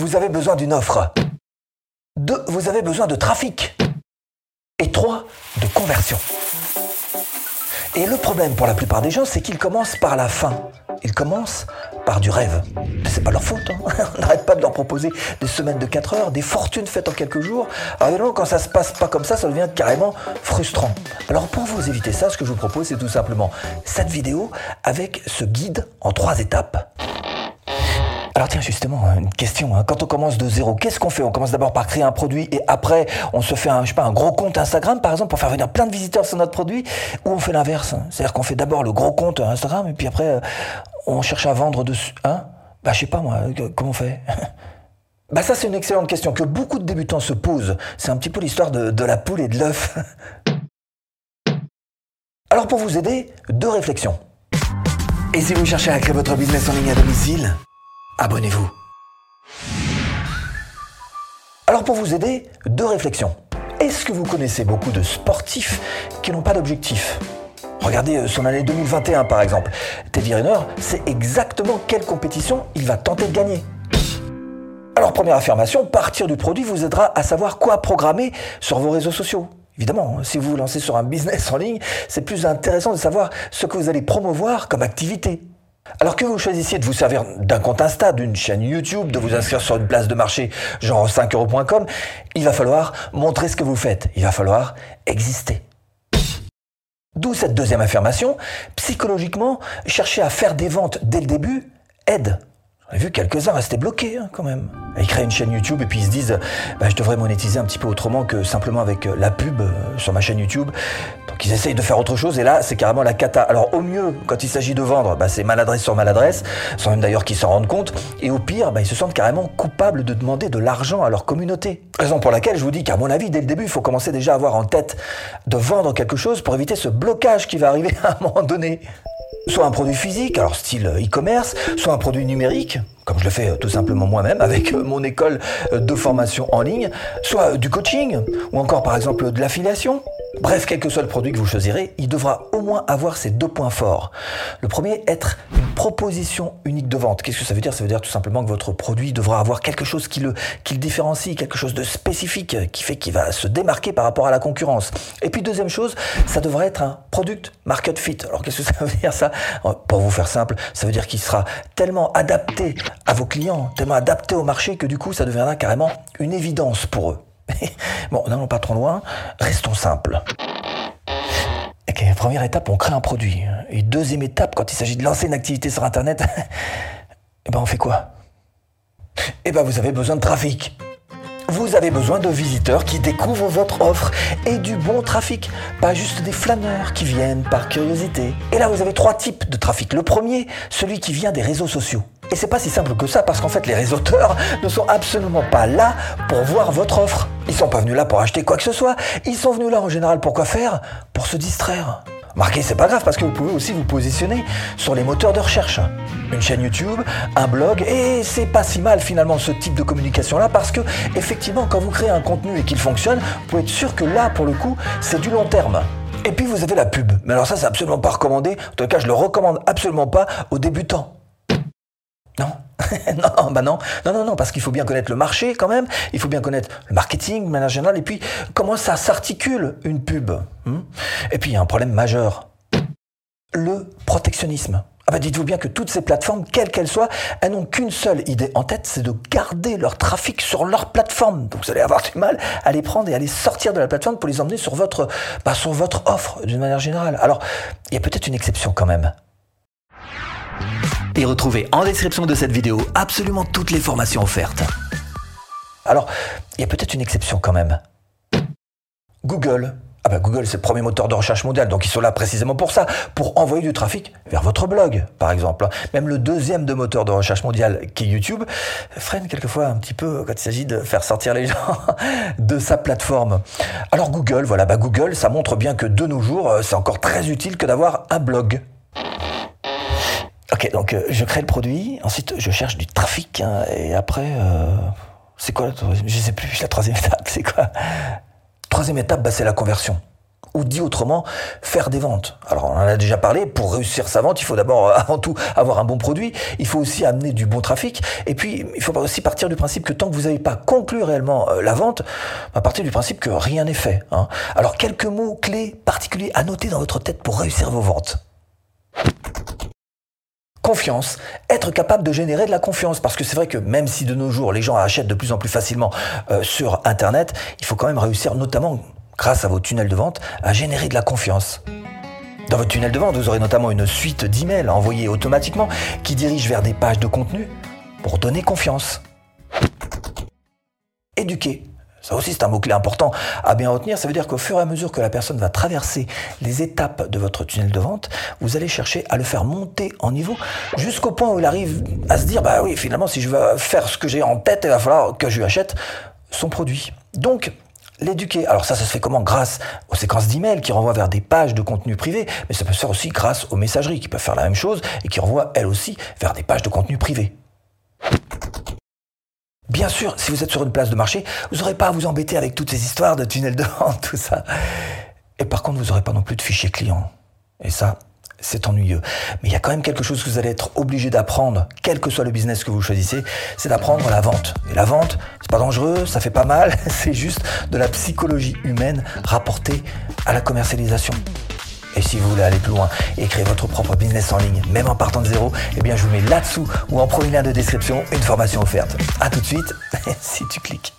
vous avez besoin d'une offre. 2. Vous avez besoin de trafic. Et 3. De conversion. Et le problème pour la plupart des gens, c'est qu'ils commencent par la fin. Ils commencent par du rêve. C'est pas leur faute. Hein. On n'arrête pas de leur proposer des semaines de 4 heures, des fortunes faites en quelques jours. Alors évidemment, quand ça se passe pas comme ça, ça devient carrément frustrant. Alors pour vous éviter ça, ce que je vous propose, c'est tout simplement cette vidéo avec ce guide en trois étapes. Alors tiens justement, une question. hein. Quand on commence de zéro, qu'est-ce qu'on fait? On commence d'abord par créer un produit et après on se fait un gros compte Instagram par exemple pour faire venir plein de visiteurs sur notre produit? Ou on fait l'inverse hein. C'est-à-dire qu'on fait d'abord le gros compte Instagram et puis après euh, on cherche à vendre dessus. Hein? Bah je sais pas moi, euh, comment on fait? Bah ça c'est une excellente question que beaucoup de débutants se posent. C'est un petit peu l'histoire de, de la poule et de l'œuf. Alors pour vous aider, deux réflexions. Et si vous cherchez à créer votre business en ligne à domicile? Abonnez-vous. Alors pour vous aider, deux réflexions. Est-ce que vous connaissez beaucoup de sportifs qui n'ont pas d'objectif? Regardez euh, son année 2021 par exemple. Teddy Riner sait exactement quelle compétition il va tenter de gagner. Alors première affirmation, partir du produit vous aidera à savoir quoi programmer sur vos réseaux sociaux. Évidemment, si vous vous lancez sur un business en ligne, c'est plus intéressant de savoir ce que vous allez promouvoir comme activité. Alors que vous choisissiez de vous servir d'un compte Insta, d'une chaîne YouTube, de vous inscrire sur une place de marché genre 5euros.com, il va falloir montrer ce que vous faites. Il va falloir exister. D'où cette deuxième affirmation. Psychologiquement, chercher à faire des ventes dès le début aide. J'en ai vu quelques-uns rester bloqués hein, quand même. Ils créent une chaîne YouTube et puis ils se disent bah, je devrais monétiser un petit peu autrement que simplement avec euh, la pub euh, sur ma chaîne YouTube. Donc ils essayent de faire autre chose et là c'est carrément la cata. Alors au mieux quand il s'agit de vendre, bah, c'est maladresse sur maladresse, sans même d'ailleurs qu'ils s'en rendent compte. Et au pire, bah, ils se sentent carrément coupables de demander de l'argent à leur communauté. Raison pour laquelle je vous dis qu'à mon avis, dès le début, il faut commencer déjà à avoir en tête de vendre quelque chose pour éviter ce blocage qui va arriver à un moment donné soit un produit physique, alors style e-commerce, soit un produit numérique, comme je le fais euh, tout simplement moi-même avec euh, mon école euh, de formation en ligne, soit du coaching, ou encore par exemple de l'affiliation. Bref, quel que soit le produit que vous choisirez, il devra moins avoir ces deux points forts. Le premier, être une proposition unique de vente. Qu'est-ce que ça veut dire? Ça veut dire tout simplement que votre produit devra avoir quelque chose qui le, différencie, quelque chose de spécifique, qui fait qu'il va se démarquer par rapport à la concurrence. Et puis deuxième chose, ça devrait être un product market fit. Alors qu'est-ce que ça veut dire ça? Pour vous faire simple, ça veut dire qu'il sera tellement adapté à vos clients, tellement adapté au marché que du coup ça deviendra carrément une évidence pour eux. bon, n'allons pas trop loin, restons simples. Ok, première étape, on crée un produit. Et deuxième étape, quand il s'agit de lancer une activité sur Internet, eh ben on fait quoi? Eh ben vous avez besoin de trafic. Vous avez besoin de visiteurs qui découvrent votre offre et du bon trafic, pas juste des flâneurs qui viennent par curiosité. Et là, vous avez trois types de trafic. Le premier, celui qui vient des réseaux sociaux. Et c'est pas si simple que ça parce qu'en fait les réseauteurs ne sont absolument pas là pour voir votre offre. Ils sont pas venus là pour acheter quoi que ce soit. Ils sont venus là en général pour quoi faire? Pour se distraire. Marquez, c'est pas grave parce que vous pouvez aussi vous positionner sur les moteurs de recherche. Une chaîne YouTube, un blog, et c'est pas si mal finalement ce type de communication là parce que effectivement quand vous créez un contenu et qu'il fonctionne, vous pouvez être sûr que là pour le coup c'est du long terme. Et puis vous avez la pub. Mais alors ça c'est absolument pas recommandé. En tout cas je le recommande absolument pas aux débutants. Non? non, bah non, non, non, non, parce qu'il faut bien connaître le marché quand même, il faut bien connaître le marketing de manière générale, et puis comment ça s'articule une pub. hmm? Et puis il y a un problème majeur, le protectionnisme. Ah bah dites-vous bien que toutes ces plateformes, quelles qu'elles soient, elles n'ont qu'une seule idée en tête, c'est de garder leur trafic sur leur plateforme. Donc vous allez avoir du mal à les prendre et à les sortir de la plateforme pour les emmener sur votre, bah, sur votre offre d'une manière générale. Alors, il y a peut-être une exception quand même. Et retrouvez en description de cette vidéo absolument toutes les formations offertes. Alors, il y a peut-être une exception quand même. Google. Ah bah Google, c'est le premier moteur de recherche mondial, donc ils sont là précisément pour ça, pour envoyer du trafic vers votre blog, par exemple. Même le deuxième de moteur de recherche mondial, qui est YouTube, freine quelquefois un petit peu quand il s'agit de faire sortir les gens de sa plateforme. Alors Google, voilà, bah Google, ça montre bien que de nos jours, c'est encore très utile que d'avoir un blog. Ok, donc euh, je crée le produit, ensuite je cherche du trafic, hein, et après, euh, c'est quoi la troisième Je sais plus, la troisième étape, c'est quoi? Troisième étape, bah, c'est la conversion. ou dit autrement, faire des ventes. Alors on en a déjà parlé, pour réussir sa vente, il faut d'abord euh, avant tout avoir un bon produit, il faut aussi amener du bon trafic, et puis il faut aussi partir du principe que tant que vous n'avez pas conclu réellement la vente, à partir du principe que rien n'est fait. Hein. Alors quelques mots clés particuliers à noter dans votre tête pour réussir vos ventes. Confiance, être capable de générer de la confiance, parce que c'est vrai que même si de nos jours les gens achètent de plus en plus facilement euh, sur Internet, il faut quand même réussir notamment grâce à vos tunnels de vente, à générer de la confiance. Dans votre tunnel de vente, vous aurez notamment une suite d'emails envoyés automatiquement qui dirigent vers des pages de contenu pour donner confiance. Éduquer. Ça aussi, c'est un mot-clé important à bien retenir. Ça veut dire qu'au fur et à mesure que la personne va traverser les étapes de votre tunnel de vente, vous allez chercher à le faire monter en niveau jusqu'au point où il arrive à se dire, bah oui, finalement, si je veux faire ce que j'ai en tête, il va falloir que je lui achète son produit. Donc, l'éduquer. Alors ça, ça se fait comment? Grâce aux séquences d'emails qui renvoient vers des pages de contenu privé, mais ça peut se faire aussi grâce aux messageries qui peuvent faire la même chose et qui renvoient elles aussi vers des pages de contenu privé. Bien sûr, si vous êtes sur une place de marché, vous n'aurez pas à vous embêter avec toutes ces histoires de tunnels de vente, tout ça. Et par contre, vous n'aurez pas non plus de fichiers clients. Et ça, c'est ennuyeux. Mais il y a quand même quelque chose que vous allez être obligé d'apprendre, quel que soit le business que vous choisissez, c'est d'apprendre la vente. Et la vente, c'est pas dangereux, ça fait pas mal, c'est juste de la psychologie humaine rapportée à la commercialisation. Et si vous voulez aller plus loin et créer votre propre business en ligne, même en partant de zéro, eh bien je vous mets là-dessous ou en premier lien de description une formation offerte. A tout de suite, si tu cliques.